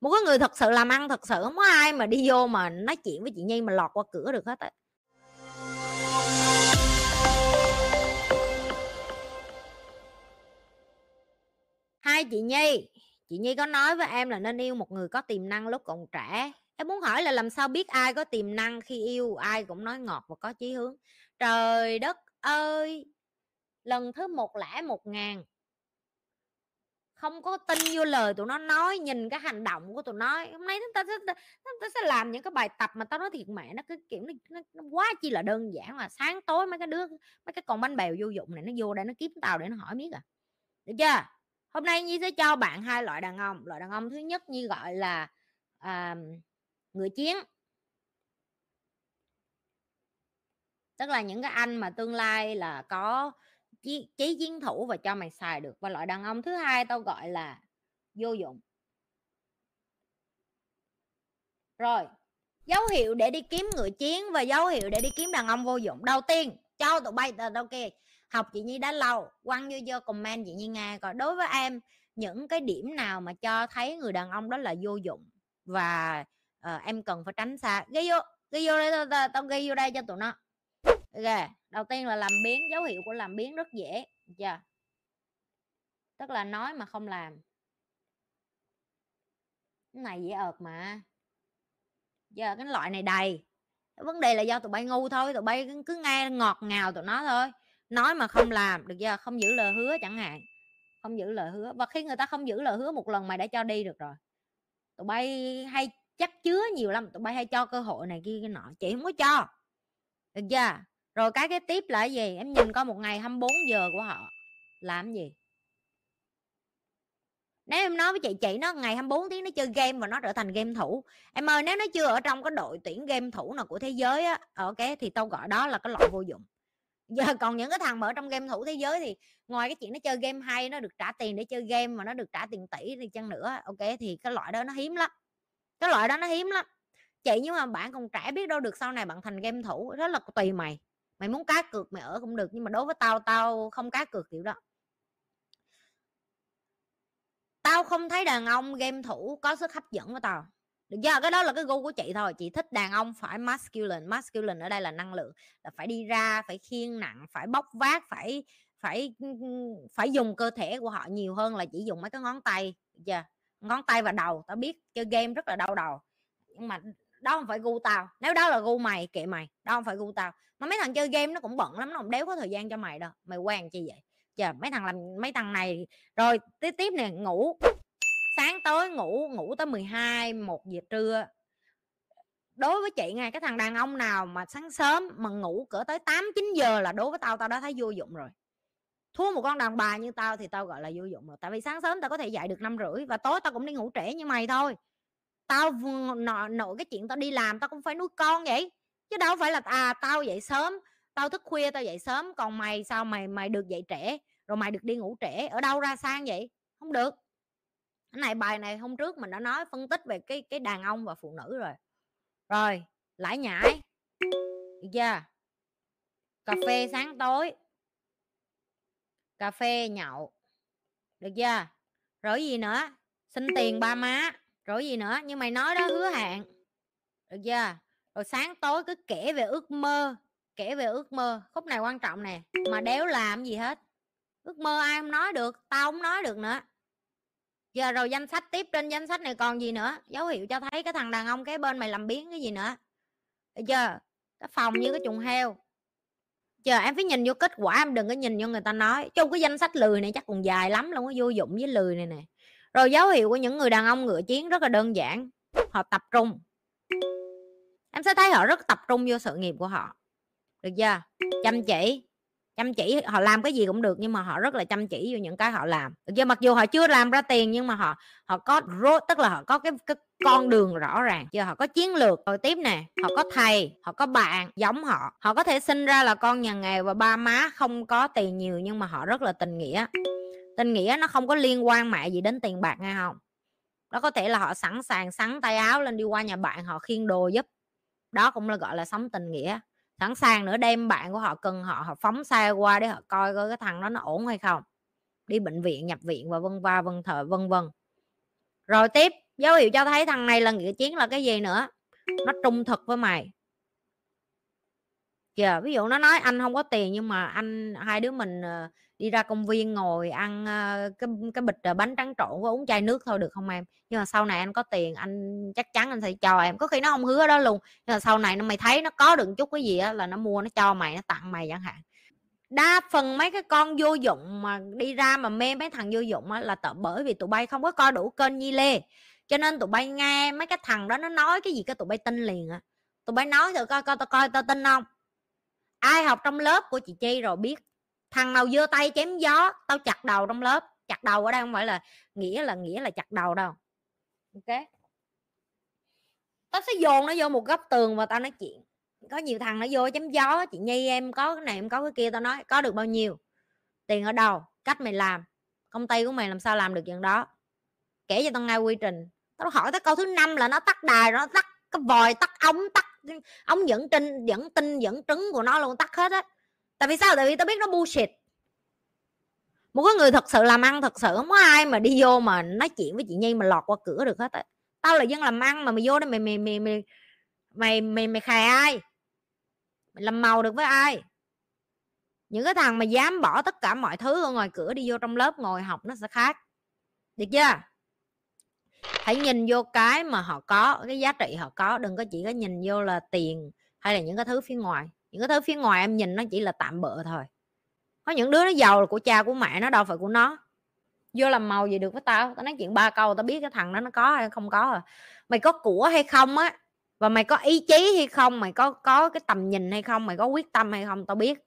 một cái người thật sự làm ăn thật sự, không có ai mà đi vô mà nói chuyện với chị nhi mà lọt qua cửa được hết á. Hai chị nhi chị nhi có nói với em là nên yêu một người có tiềm năng lúc còn trẻ. Em muốn hỏi là làm sao biết ai có tiềm năng khi yêu, ai cũng nói ngọt và có chí hướng. Trời đất ơi! Lần thứ một lẻ một ngàn không có tin vô lời tụi nó nói nhìn cái hành động của tụi nó. Hôm nay chúng ta sẽ chúng ta sẽ làm những cái bài tập mà tao nói thiệt mẹ nó cứ kiểu nó, nó quá chi là đơn giản mà sáng tối mấy cái đứa mấy cái con bánh bèo vô dụng này nó vô đây nó kiếm tao để nó hỏi biết à. Được chưa? Hôm nay nhi sẽ cho bạn hai loại đàn ông. Loại đàn ông thứ nhất như gọi là à, người chiến. Tức là những cái anh mà tương lai là có chí, chí chiến thủ và cho mày xài được và loại đàn ông thứ hai tao gọi là vô dụng. Rồi dấu hiệu để đi kiếm người chiến và dấu hiệu để đi kiếm đàn ông vô dụng. Đầu tiên cho tụi bay tao kia học chị nhi đã lâu quăng vô vô comment chị nhi nghe coi. Đối với em những cái điểm nào mà cho thấy người đàn ông đó là vô dụng và uh, em cần phải tránh xa? Ghi vô ghi vô đây tao, tao ghi vô đây cho tụi nó ok đầu tiên là làm biến dấu hiệu của làm biến rất dễ chưa? Tức là nói mà không làm. Cái này dễ ợt mà. Giờ cái loại này đầy. Vấn đề là do tụi bay ngu thôi tụi bay cứ nghe ngọt ngào tụi nó thôi. Nói mà không làm được giờ, không giữ lời hứa chẳng hạn. Không giữ lời hứa. Và khi người ta không giữ lời hứa một lần mày đã cho đi được rồi. Tụi bay hay chắc chứa nhiều lắm tụi bay hay cho cơ hội này kia cái nọ chị không có cho. Được chưa? Rồi cái cái tiếp là gì? Em nhìn coi một ngày 24 giờ của họ làm gì? Nếu em nói với chị chị nó ngày 24 tiếng nó chơi game và nó trở thành game thủ. Em ơi, nếu nó chưa ở trong cái đội tuyển game thủ nào của thế giới á ok thì tao gọi đó là cái loại vô dụng. Giờ còn những cái thằng mà ở trong game thủ thế giới thì ngoài cái chuyện nó chơi game hay, nó được trả tiền để chơi game mà nó được trả tiền tỷ thì chăng nữa, ok, thì cái loại đó nó hiếm lắm. Cái loại đó nó hiếm lắm. Chị nhưng mà bạn còn trẻ biết đâu được sau này bạn thành game thủ đó là tùy mày mày muốn cá cược mày ở cũng được, nhưng mà đối với tao tao không cá cược kiểu đó. Tao không thấy đàn ông game thủ có sức hấp dẫn với tao. Được chưa? Cái đó là cái gu của chị thôi. Chị thích đàn ông phải masculine. Masculine ở đây là năng lượng. Là phải đi ra, phải khiêng nặng, phải bóc vác, phải phải phải dùng cơ thể của họ nhiều hơn là chỉ dùng mấy cái ngón tay. Được chưa? Ngón tay và đầu. Tao biết chơi game rất là đau đầu. Nhưng mà đó không phải gu tao. Nếu đó là gu mày, kệ mày. Đó không phải gu tao. Mà mấy thằng chơi game nó cũng bận lắm, nó không đéo có thời gian cho mày đâu. Mày quen chi vậy? Chờ, mấy thằng làm, mấy thằng này rồi, tiếp tiếp nè, ngủ. Sáng tối ngủ ngủ tới 12 một giờ trưa. Đối với chị ngay cái thằng đàn ông nào mà sáng sớm mà ngủ cỡ tới 8 9 giờ là đối với tao tao đã thấy vô dụng rồi. Thua một con đàn bà như tao thì tao gọi là vô dụng rồi. Tại vì sáng sớm tao có thể dậy được năm rưỡi và tối tao cũng đi ngủ trễ như mày thôi tao nọ nội cái chuyện tao đi làm, tao cũng phải nuôi con vậy. Chứ đâu phải là à tao dậy sớm, tao thức khuya tao dậy sớm, còn mày sao mày mày được dậy trễ, rồi mày được đi ngủ trễ, ở đâu ra sang vậy? Không được. Cái này, bài này hôm trước mình đã nói phân tích về cái cái đàn ông và phụ nữ rồi. Rồi, lãi nhãi. Được chưa? Cà phê sáng tối. Cà phê nhậu. Được chưa? Rồi gì nữa? Xin tiền ba má rồi gì nữa? Nhưng mày nói đó hứa hẹn. Được chưa? Rồi sáng tối cứ kể về ước mơ, kể về ước mơ. Khúc này quan trọng nè. Mà đéo làm gì hết. Ước mơ ai không nói được, tao không nói được nữa. Giờ rồi danh sách tiếp trên danh sách này còn gì nữa? Dấu hiệu cho thấy cái thằng đàn ông cái bên mày làm biến cái gì nữa. Được chưa? Cái phòng như cái chuồng heo. Chờ em phải nhìn vô kết quả, em đừng có nhìn vô người ta nói. Trong cái danh sách lười này chắc còn dài lắm, luôn có vô dụng với lười này nè rồi dấu hiệu của những người đàn ông ngựa chiến rất là đơn giản. Họ tập trung. Em sẽ thấy họ rất tập trung vô sự nghiệp của họ. Được chưa? Chăm chỉ. Chăm chỉ họ làm cái gì cũng được nhưng mà họ rất là chăm chỉ vô những cái họ làm. Được chưa? Mặc dù họ chưa làm ra tiền nhưng mà họ họ có tức là họ có cái, cái con đường rõ ràng. Chưa? Họ có chiến lược. Rồi tiếp nè họ có thầy họ có bạn giống họ. Họ có thể sinh ra là con nhà nghèo và ba má không có tiền nhiều nhưng mà họ rất là tình nghĩa tình nghĩa nó không có liên quan mẹ gì đến tiền bạc nghe không? Đó có thể là họ sẵn sàng sắn tay áo lên đi qua nhà bạn họ khiêng đồ giúp. Đó cũng là, gọi là, sống tình nghĩa. Sẵn sàng nữa đem bạn của họ cần họ họ phóng xe qua để họ coi coi cái thằng đó nó ổn hay không. Đi bệnh viện, nhập viện và vân va, vân thờ, vân vân. Rồi tiếp, dấu hiệu cho thấy thằng này là nghĩa chiến là cái gì nữa? Nó trung thực với mày. Kìa ví dụ nó nói anh không có tiền nhưng mà anh, hai đứa mình ờ, đi ra công viên ngồi ăn cái cái bịch ờ, bánh trắng trộn với uống chai nước thôi được không em? Nhưng mà sau này anh có tiền, anh chắc chắn anh sẽ cho em. Có khi nó không hứa đó luôn, nhưng mà sau này nó mày thấy nó có được chút cái gì á là nó mua, nó cho mày, nó tặng mày chẳng hạn. Đa phần mấy cái con vô dụng mà đi ra mà mê mấy thằng vô dụng á là tợ, bởi vì tụi bay không có coi đủ kênh nhi lê. Cho nên tụi bay nghe mấy cái thằng đó nó nói cái gì cái tụi bay tin liền á. tụi bay nói thử coi coi tao coi tao tin không? Ai học trong lớp của chị chi rồi biết thằng nào giơ tay chém gió, tao chặt đầu trong lớp. Chặt đầu ở đây không phải là nghĩa là nghĩa là chặt đầu đâu. Ok? Tao sẽ dồn nó vô một góc tường và tao nói chuyện. Có nhiều thằng nó vô chém gió, chị nhi, em có cái này, em có cái kia. Tao nói, có được bao nhiêu? Tiền ở đâu? Cách mày làm. Công ty của mày làm sao làm được chuyện đó? Kể cho tao nghe quy trình. Tao hỏi tới câu thứ năm là nó tắt đài, nó tắt cái vòi tắt ống tắt ống dẫn tin dẫn tin dẫn trứng của nó luôn, tắt hết á tại vì sao? Tại vì tao biết nó bullshit. Một cái người thật sự làm ăn thật sự, không có ai mà đi vô mà nói chuyện với chị nhi mà lọt qua cửa được hết á. Tao là dân làm ăn mà mày vô đây mày mày mày mày mày mày mày khai ai? Mày làm màu được với ai? Những cái thằng mà dám bỏ tất cả mọi thứ ở ngoài cửa đi vô trong lớp ngồi học nó sẽ khác. Được chưa? Hãy nhìn vô cái mà họ có, cái giá trị họ có. Đừng có chỉ có nhìn vô là tiền hay là những cái thứ phía ngoài những cái thứ phía ngoài em nhìn nó chỉ là tạm bợ thôi. Có những đứa nó giàu là của cha, của mẹ, nó đâu phải của nó. Vô làm màu gì được với tao? Tao nói chuyện ba câu, tao biết cái thằng đó nó có hay không có à mày có của hay không á? Và mày có ý chí hay không? Mày có có cái tầm nhìn hay không? Mày có quyết tâm hay không? Tao biết.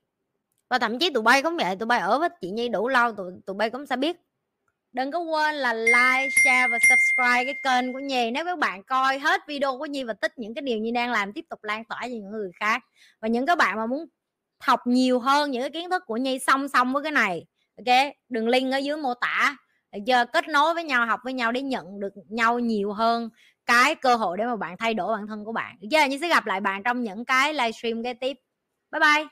Và thậm chí tụi bay cũng vậy, tụi bay ở với chị nhi đủ lâu, tụi tụi bay cũng sẽ biết đừng có quên là like, share và subscribe cái kênh của nhi nếu các bạn coi hết video của nhi và thích những cái điều nhi đang làm tiếp tục lan tỏa cho những người khác. Và những các bạn mà muốn học nhiều hơn những cái kiến thức của nhi song song với cái này, ok? Đường link ở dưới mô tả. Giờ kết nối với nhau, học với nhau để nhận được nhau nhiều hơn cái cơ hội để mà bạn thay đổi bản thân của bạn. Giờ như nhi sẽ gặp lại bạn trong những cái livestream kế tiếp. Bye bye!